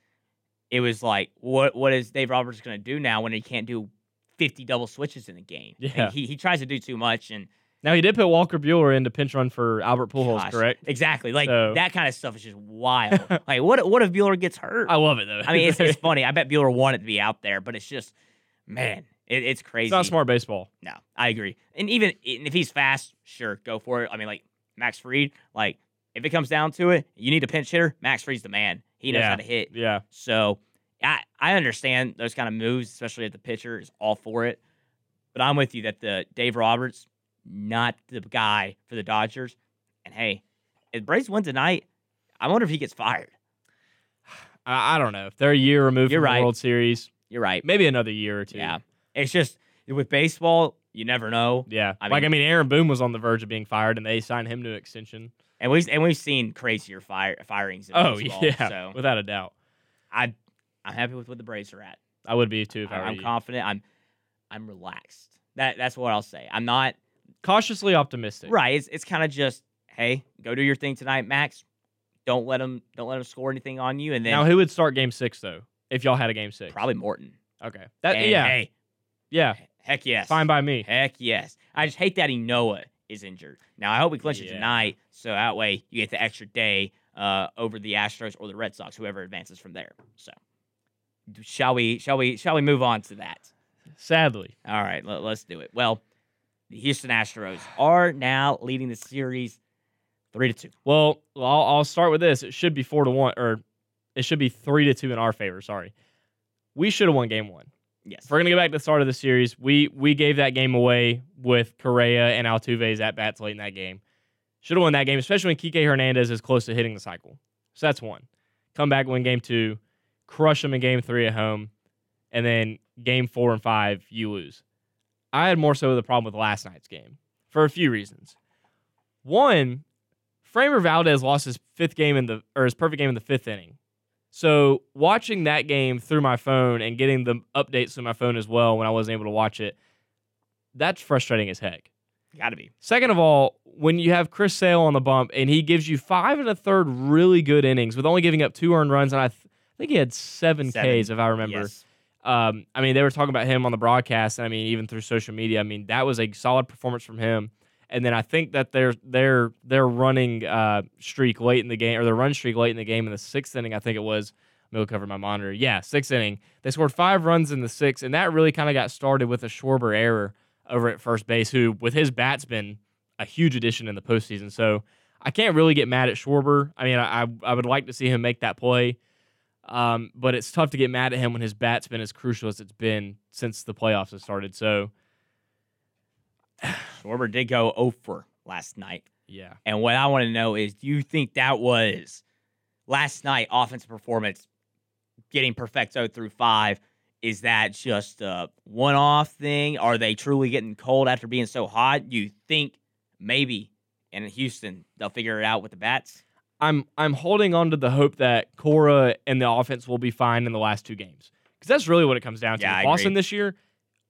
It was like, what what is Dave Roberts going to do now when he can't do fifty double switches in a game? And Yeah. he he tries to do too much and Now he did put Walker Buehler into pinch run for Albert Pujols, gosh, correct? Exactly, like So- that kind of stuff is just wild. like what what if Buehler gets hurt? I love it though. I mean, it's, it's funny. I bet Buehler wanted to be out there, but it's just, man, it, it's crazy. it's not smart baseball. No, I agree. And even and if he's fast, sure, go for it. I mean, like Max Fried, like if it comes down to it, you need a pinch hitter. Max Fried's the man. He knows Yeah. how to hit. Yeah, So I I understand those kind of moves, especially if the pitcher is all for it. But I'm with you that the Dave Roberts, not the guy for the Dodgers. And hey, if Braves win tonight, I wonder if he gets fired. I, I don't know if they're a year removed You're from right. the World Series, You're right. maybe another year or two. Yeah. It's just with baseball, you never know. yeah. I like I mean- mean, Aaron Boone was on the verge of being fired, and they signed him to an extension. And we've and we've seen crazier fire firings. In Oh baseball, yeah, So without a doubt, I I'm happy with what the Braves are at. I would be too if I I, were I'm you. confident. I'm I'm relaxed. That that's what I'll say. I'm not cautiously optimistic. right. It's it's kind of just hey, go do your thing tonight, Max. Don't let them don't let them score anything on you, and then Now, who would start Game Six though? If y'all had a Game Six, probably Morton. Okay. That And, yeah, Hey, yeah, heck yes. fine by me. Heck yes. I just hate that Ynoa is injured. Now I hope we clinch it tonight, so that way you get the extra day uh, over the Astros or the Red Sox, whoever advances from there. So, shall we? Shall we? Shall we move on to that? Sadly, All right, let, us do it. Well, the Houston Astros are now leading the series three to two. well, I'll, I'll start with this. It should be four to one, or it should be three to two in our favor. Sorry, we should have won Game One. Yes. If we're gonna go back to the start of the series, we we gave that game away with Correa and Altuve's at bats late in that game. Should have won that game, especially when Kike Hernandez is close to hitting the cycle. So that's one. Come back, win game two, crush them in game three at home, and then game four and five you lose. I had more so the problem with last night's game for a few reasons. One, Framber Valdez lost his fifth game in the or his perfect game in the fifth inning. So watching that game through my phone and getting the updates through my phone as well when I wasn't able to watch it, that's frustrating as heck. Got to be. Second of all, when you have Chris Sale on the bump and he gives you five and a third really good innings with only giving up two earned runs, and I, I think he had seven, Seven. Ks if I remember. Yes. Um, I mean, they were talking about him on the broadcast, and I mean, even through social media. I mean, that was a solid performance from him. And then I think that their their their running uh, streak late in the game, or their run streak late in the game in the sixth inning, I think it was. Me cover my monitor. Yeah, sixth inning. They scored five runs in the sixth, and that really kind of got started with a Schwarber error over at first base, who with his bats been a huge addition in the postseason. So I can't really get mad at Schwarber. I mean, I, I would like to see him make that play, um, but it's tough to get mad at him when his bat's been as crucial as it's been since the playoffs have started. So Schwarber did go 0 for last night. yeah, And what I want to know is do you think that was last night offensive performance getting perfecto through five? Is that just a one off thing? Are they truly getting cold after being so hot? You think maybe in Houston they'll figure it out with the bats? I'm I'm holding on to the hope that Cora and the offense will be fine in the last two games because that's really what it comes down to. Yeah, Boston this year,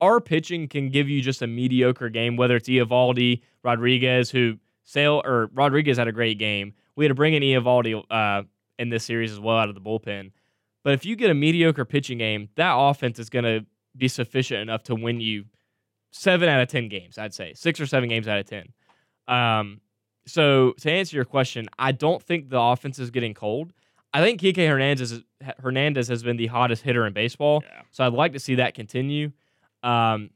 our pitching can give you just a mediocre game, whether it's Eovaldi, Rodriguez, who Sale or Rodriguez had a great game. We had to bring in Eovaldi uh, in this series as well out of the bullpen. But if you get a mediocre pitching game, that offense is going to be sufficient enough to win you seven out of ten games. I'd say six or seven games out of ten. Um, so to answer your question, I don't think the offense is getting cold. I think Kike Hernandez is, Hernandez has been the hottest hitter in baseball, Yeah. so I'd like to see that continue. Um,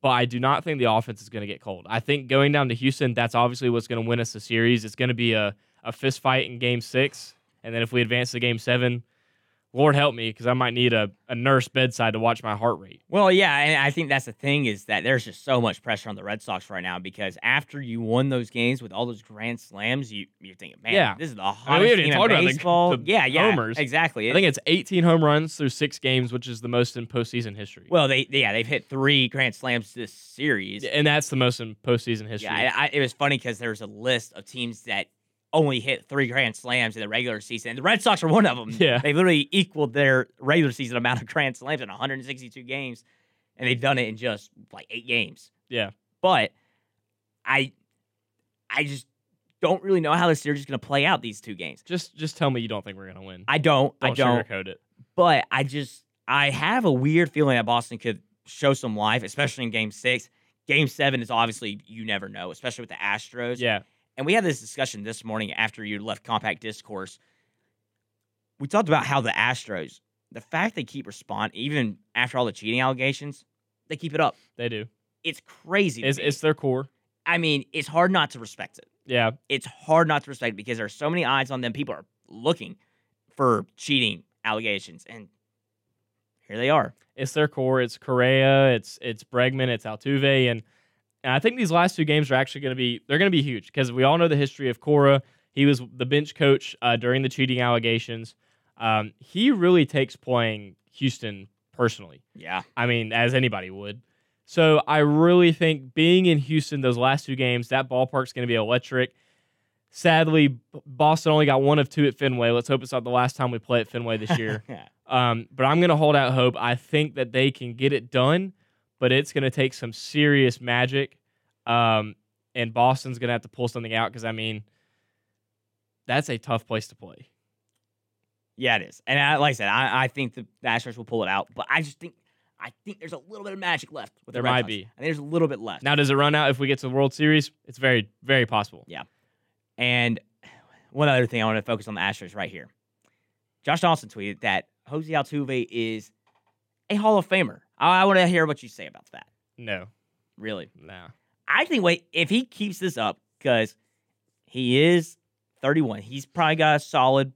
but I do not think the offense is going to get cold. I think going down to Houston, that's obviously what's going to win us the series. It's going to be a, a fist fight in Game Six, and then if we advance to Game Seven, Lord help me, because I might need a, a nurse bedside to watch my heart rate. Well, yeah, and I think that's the thing is that there's just so much pressure on the Red Sox right now because after you won those games with all those grand slams, you you're thinking, man, Yeah. this is the I mean, hottest team in about the- baseball. the yeah, yeah, homers. exactly. I think it's 18 home runs through six games, which is the most in postseason history. well, they yeah they've hit three grand slams this series. and that's the most in postseason history. Yeah, I, I, it was funny because there's a list of teams that only hit three grand slams in the regular season, and the Red Sox are one of them. Yeah. they literally equaled their regular season amount of grand slams in 162 games, and they've done it in just like eight games. Yeah. but I, I just don't really know how this series is going to play out these two games. Just just tell me you don't think we're gonna win. I don't, I Don't don't, sugarcoat it. but I just I have a weird feeling that Boston could show some life, especially in Game Six. Game Seven is obviously you never know, especially with the Astros. Yeah. And we had this discussion this morning after you left Compact Discourse. We talked about how the Astros, the fact they keep respond even after all the cheating allegations, they keep it up. They do. It's crazy. It's, it's their core. I mean, it's hard not to respect it. Yeah. It's hard not to respect it because there are so many eyes on them. People are looking for cheating allegations, and here they are. It's their core. It's Correa. It's it's Bregman. It's Altuve. And and I think these last two games are actually going to be they're going to be huge because we all know the history of Cora. He was the bench coach uh, during the cheating allegations. Um, he really takes playing Houston personally. Yeah. I mean, as anybody would. So I really think being in Houston those last two games, that ballpark's going to be electric. Sadly, Boston only got one of two at Fenway. Let's hope it's not the last time we play at Fenway this year. Yeah. um, but I'm going to hold out hope. I think that they can get it done, but it's going to take some serious magic. Um, and Boston's going to have to pull something out because, I mean, that's a tough place to play. Yeah, it is. And I, like I said, I, I think the, Astros will pull it out, but I just think I think there's a little bit of magic left with There the might Sox. be. I think there's a little bit left. Now, does it run out if we get to the World Series? It's very, very possible. Yeah. And one other thing I want to focus on the Astros right here. Josh Donaldson tweeted that Jose Altuve is a Hall of Famer. I, I want to hear what you say about that. No, Really, no. I think wait if he keeps this up because he is 31. He's probably got a solid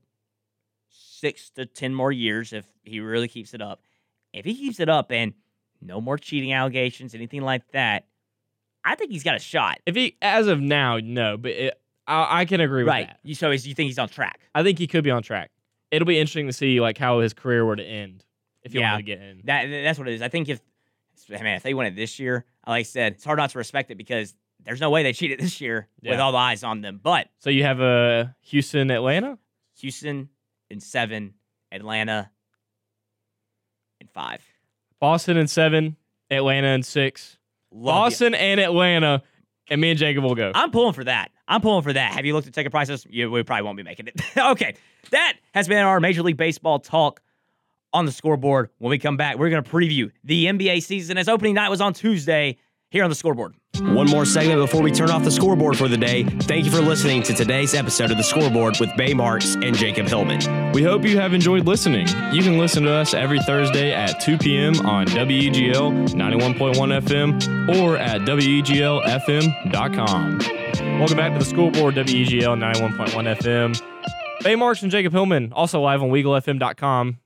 six to ten more years if he really keeps it up. If he keeps it up and no more cheating allegations, anything like that, I think he's got a shot. If he, as of now, no, but it, I, I can agree with Right? that. You so is, you think he's on track? I think he could be on track. It'll be interesting to see like how his career were to end if he Yeah. wanted to get in. That that's what it is. I think if man, if they win it this year, like I said, it's hard not to respect it because there's no way they cheated this year with all the eyes on them. But So you have uh, Houston, Atlanta. Houston in seven, Atlanta in five. Boston in seven, Atlanta in six. Love Boston and Atlanta, and me and Jacob will go. I'm pulling for that. I'm pulling for that. Have you looked at ticket prices? You we probably won't be making it. okay, that has been our Major League Baseball talk on the scoreboard. When we come back, we're going to preview the NBA season as opening night was on Tuesday here on the scoreboard. One more segment before we turn off the scoreboard for the day. Thank you for listening to today's episode of the scoreboard with Bay Marks and Jacob Hillman. We hope you have enjoyed listening. You can listen to us every Thursday at 2 p.m. on WEGL 91.1 FM or at WEGLFM.com. Welcome back to the scoreboard, WEGL 91.1 FM. Bay Marks and Jacob Hillman, also live on WeagleFM.com.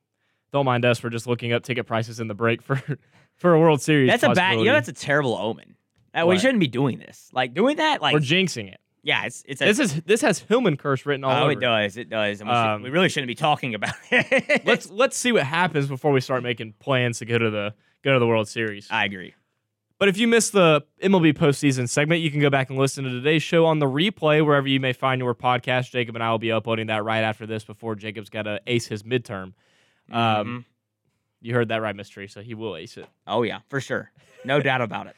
Don't mind us for just looking up ticket prices in the break for, for a World Series. That's a bad. You know, that's a terrible omen. That we shouldn't be doing this. Like doing that. Like We're jinxing it. yeah, it's it's a. This is this has Hillman curse written all oh, over. it does. It does. And we, should- Um, we really shouldn't be talking about it. Let's let's see what happens before we start making plans to go to the go to the World Series. I agree. But if you missed the MLB postseason segment, you can go back and listen to today's show on the replay wherever you may find your podcast. Jacob and I will be uploading that right after this before Jacob's got to ace his midterm. Um, Mhm. You heard that right, Miss Teresa. He will ace it. Oh yeah, for sure. No doubt about it.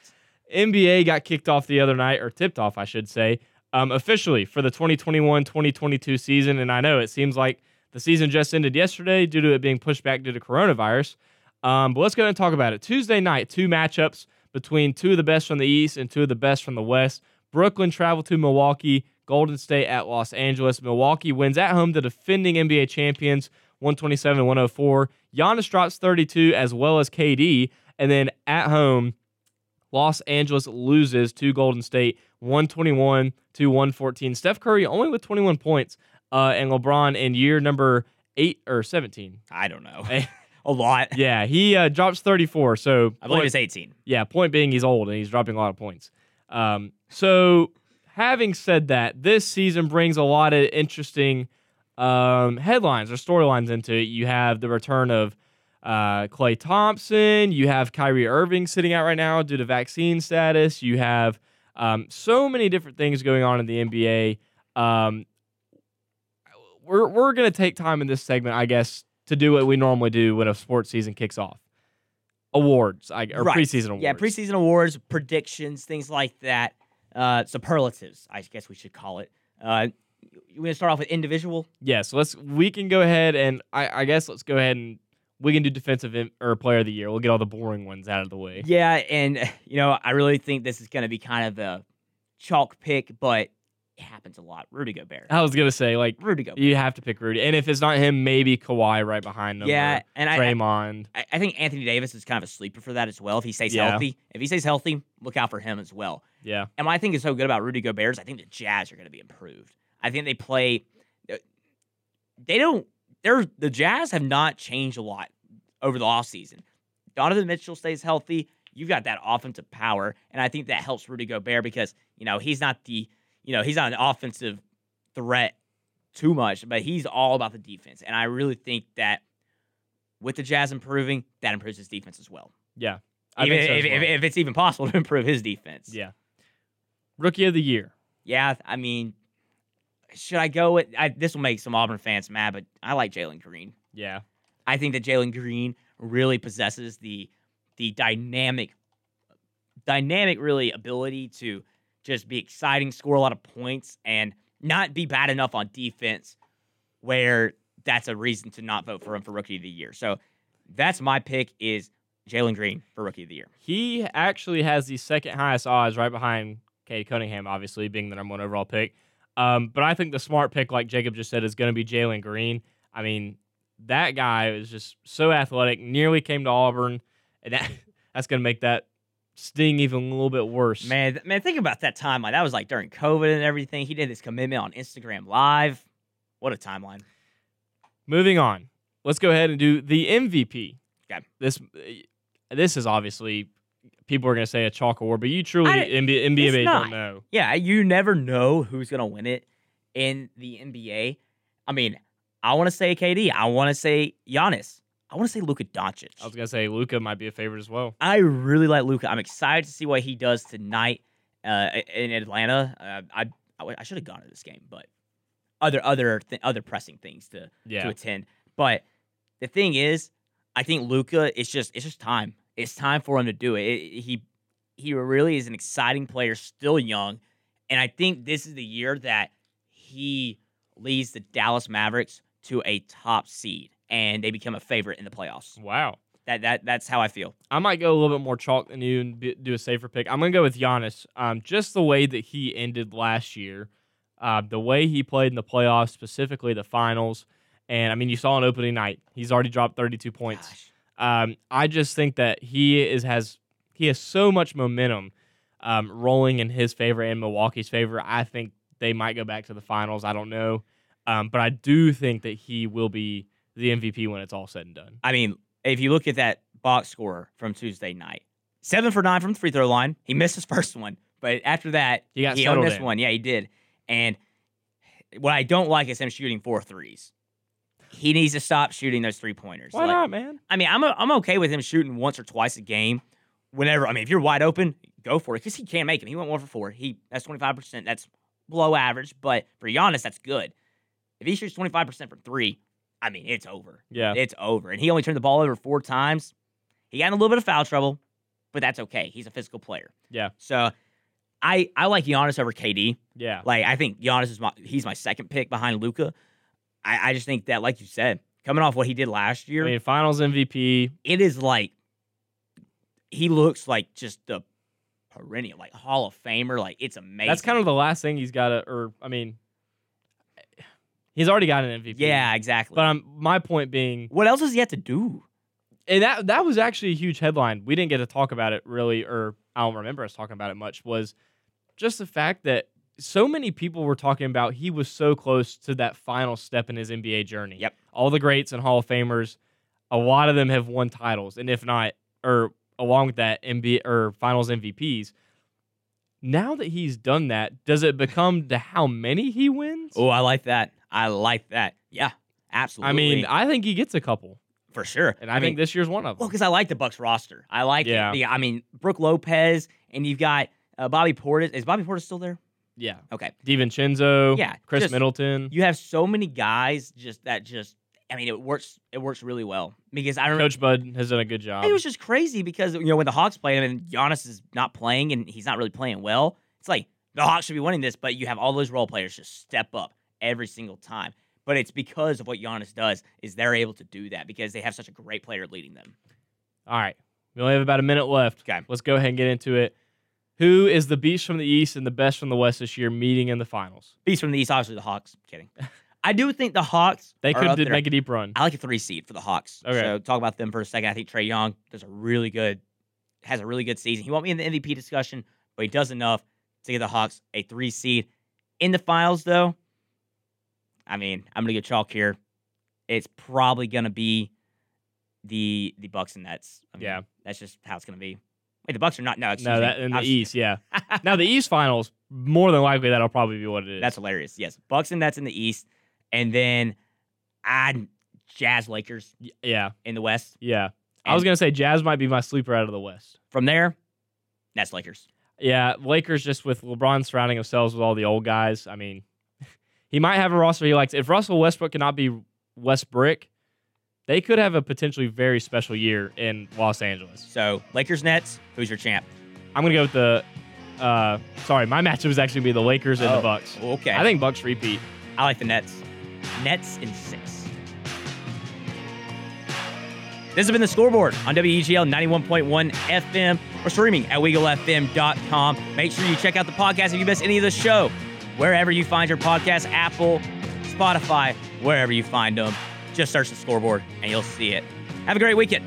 NBA got kicked off the other night, or tipped off, I should say, um, officially for the 2021 2022 season. And I know it seems like the season just ended yesterday due to it being pushed back due to coronavirus. Um, but let's go ahead and talk about it. Tuesday night, two matchups between two of the best from the East and two of the best from the West. Brooklyn traveled to Milwaukee, Golden State at Los Angeles. Milwaukee wins at home the defending NBA champions 127 104. Giannis drops 32 as well as KD. And then at home, Los Angeles loses to Golden State 121 to 114. Steph Curry only with 21 points, uh, and LeBron in year number eight or 17. I don't know. A lot. yeah, he uh, drops 34. So I believe point- it's 18. yeah, point being he's old and he's dropping a lot of points. Um, so having said that, this season brings a lot of interesting um, headlines or storylines into it. You have the return of uh, Klay Thompson. You have Kyrie Irving sitting out right now due to vaccine status. You have um, so many different things going on in the NBA. Um, we're we're gonna take time in this segment, I guess, to do what we normally do when a sports season kicks off. Awards, I, or Right. preseason awards. Yeah, preseason awards, predictions, things like that. Uh, superlatives, I guess we should call it. Uh, you want to start off with individual? Yeah, so let's we can go ahead and I, I guess let's go ahead and we can do defensive im- or player of the year. We'll get all the boring ones out of the way. Yeah, and you know, I really think this is going to be kind of a chalk pick, but it happens a lot. Rudy Gobert. I was gonna say like Rudy Gobert. you have to pick Rudy, and if it's not him, maybe Kawhi right behind him. yeah, or and I, Draymond. I I think Anthony Davis is kind of a sleeper for that as well. If he stays Yeah. healthy, if he stays healthy, look out for him as well. yeah, And what I think is so good about Rudy Gobert is I think the Jazz are going to be improved. I think they play. uh, They don't. They're the Jazz have not changed a lot over the offseason. Donovan Mitchell stays healthy. You've got that offensive power, and I think that helps Rudy Gobert because you know he's not the you know he's not an offensive threat too much, but he's all about the defense. And I really think that with the Jazz improving, that improves his defense as well. yeah. I Even so if, if, if it's even possible to improve his defense. yeah. Rookie of the year. Yeah, I mean, should I go with? I, this will make some Auburn fans mad, but I like Jalen Green. Yeah, I think that Jalen Green really possesses the the dynamic, dynamic really ability to just be exciting, score a lot of points, and not be bad enough on defense, where that's a reason to not vote for him for Rookie of the Year. So that's my pick is Jalen Green for Rookie of the Year. he actually has the second highest odds, right behind Cade Cunningham, obviously being the number one overall pick. Um, but I think the smart pick, like Jacob just said, is going to be Jalen Green. I mean, that guy is just so athletic. Nearly came to Auburn, and that that's going to make that sting even a little bit worse. Man, man, think about that timeline. That was like during COVID and everything. He did his commitment on Instagram Live. What a timeline. Moving on, let's go ahead and do the MVP. Okay. This this is obviously people are going to say a chalk award, but you truly I- NBA, NBA it's don't know. Yeah, you never know who's gonna win it in the NBA. I mean, I want to say KD. I want to say Giannis. I want to say Luka Doncic. I was going to say Luka might be a favorite as well. I really like Luka. I'm excited to see what he does tonight uh, in Atlanta. Uh, I I, I should have gone to this game, but other other th- other pressing things to to attend. But the thing is, I think Luka. It's just it's just time. It's time for him to do it. It- He he really is an exciting player, still young, and I think this is the year that he leads the Dallas Mavericks to a top seed, and they become a favorite in the playoffs. Wow. That that that's how I feel. I might go a little bit more chalk than you and be, do a safer pick. I'm gonna go with Giannis. Um, just the way that he ended last year, uh, the way he played in the playoffs, specifically the finals, and I mean, you saw on opening night, he's already dropped 32 points. Gosh. Um, I just think that he is has he has so much momentum um, rolling in his favor and Milwaukee's favor. I think they might go back to the finals. I don't know, um, but I do think that he will be the MVP when it's all said and done. I mean, if you look at that box score from Tuesday night, seven for nine from the free throw line. He missed his first one, but after that, He got he owned this in. one. Yeah, he did. And what I don't like is him shooting four threes. He needs to stop shooting those three pointers. Why not, man? I mean, I'm I'm okay with him shooting once or twice a game. Whenever I mean, if you're wide open, go for it because he can't make them. He went one for four. He that's 25. percent That's below average, but for Giannis, that's good. If he shoots 25 percent from three, I mean, it's over. Yeah. It's over. And he only turned the ball over four times. He got in a little bit of foul trouble, but that's okay. He's a physical player. Yeah. So I I like Giannis over KD. Yeah. Like I think Giannis is my he's my second pick behind Luka. I, I just think that, like you said, coming off what he did last year, I mean, Finals MVP. it is like he looks like just the perennial, like Hall of Famer. Like it's amazing. That's kind of the last thing he's got to, or I mean, he's already got an MVP. yeah, exactly. But um, my point being, what else does he have to do? and that that was actually a huge headline. We didn't get to talk about it really, or I don't remember us talking about it much. Was just the fact that so many people were talking about he was so close to that final step in his NBA journey. Yep. All the greats and Hall of Famers, a lot of them have won titles, and if not, or along with that, NBA or Finals MVPs. Now that he's done that, does it become to how many he wins? Oh, I like that. I like that. Yeah, absolutely. I mean, I think he gets a couple, for sure. and I, think this year's one of them. Well, because I like the Bucks roster. I like Yeah. it. Yeah, I mean, Brook Lopez, and you've got uh, Bobby Portis. Is Bobby Portis still there? Yeah, Okay. DiVincenzo, Yeah, Chris just- Middleton, You have so many guys just that just. I mean, it works. It works really well because I remember Coach Bud has done a good job. it was just crazy because you know when the Hawks play him and Giannis is not playing and he's not really playing well. It's like the Hawks should be winning this, but you have all those role players just step up every single time. But it's because of what Giannis does is they're able to do that because they have such a great player leading them. All right, we only have about a minute left. Okay. let's go ahead and get into it. Who is the beast from the East and the best from the West this year meeting in the finals? Beast from the East, obviously the Hawks. Kidding. I do think the Hawks They could did make a deep run. I like a three seed for the Hawks. Okay. So talk about them for a second. I think Trae Young does a really good, has a really good season. He won't be in the MVP discussion, but he does enough to get the Hawks a three seed. In the finals, though, I mean, I'm gonna get chalk here. It's probably gonna be the the Bucks and Nets. I mean, Yeah. that's just how it's gonna be. Wait, the Bucks are not. No, excuse No, me. that in the I was- East, yeah. now the East finals, more than likely that'll probably be what it is. That's hilarious. Yes, Bucks and Nets in the East, and then I Jazz Lakers yeah, in the West. yeah. I was gonna say Jazz might be my sleeper out of the West. From there, Nets Lakers. Yeah, Lakers just with LeBron surrounding themselves with all the old guys. I mean, he might have a roster he likes. If Russell Westbrook cannot be Westbrook, they could have a potentially very special year in Los Angeles. So Lakers Nets. Who's your champ? I'm gonna go with the. Uh, sorry, my matchup is actually gonna be the Lakers and Oh, the Bucks. Okay. I think Bucks repeat. I like the Nets. Nets in six. This has been the scoreboard on WEGL 91.1 FM or streaming at WeagleFM.com. Make sure you check out the podcast if you missed any of the show. Wherever you find your podcast, Apple, Spotify, wherever you find them, just search the scoreboard and you'll see it. Have a great weekend.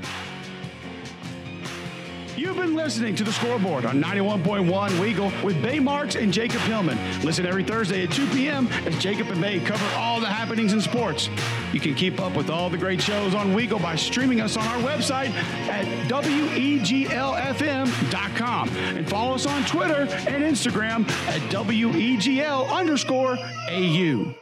You've been listening to the scoreboard on 91.1 Weagle with Bay Marks and Jacob Hillman. Listen every Thursday at 2 p.m. as Jacob and Bay cover all the happenings in sports. You can keep up with all the great shows on Weagle by streaming us on our website at weglfm.com and follow us on Twitter and Instagram at WEGL underscore AU.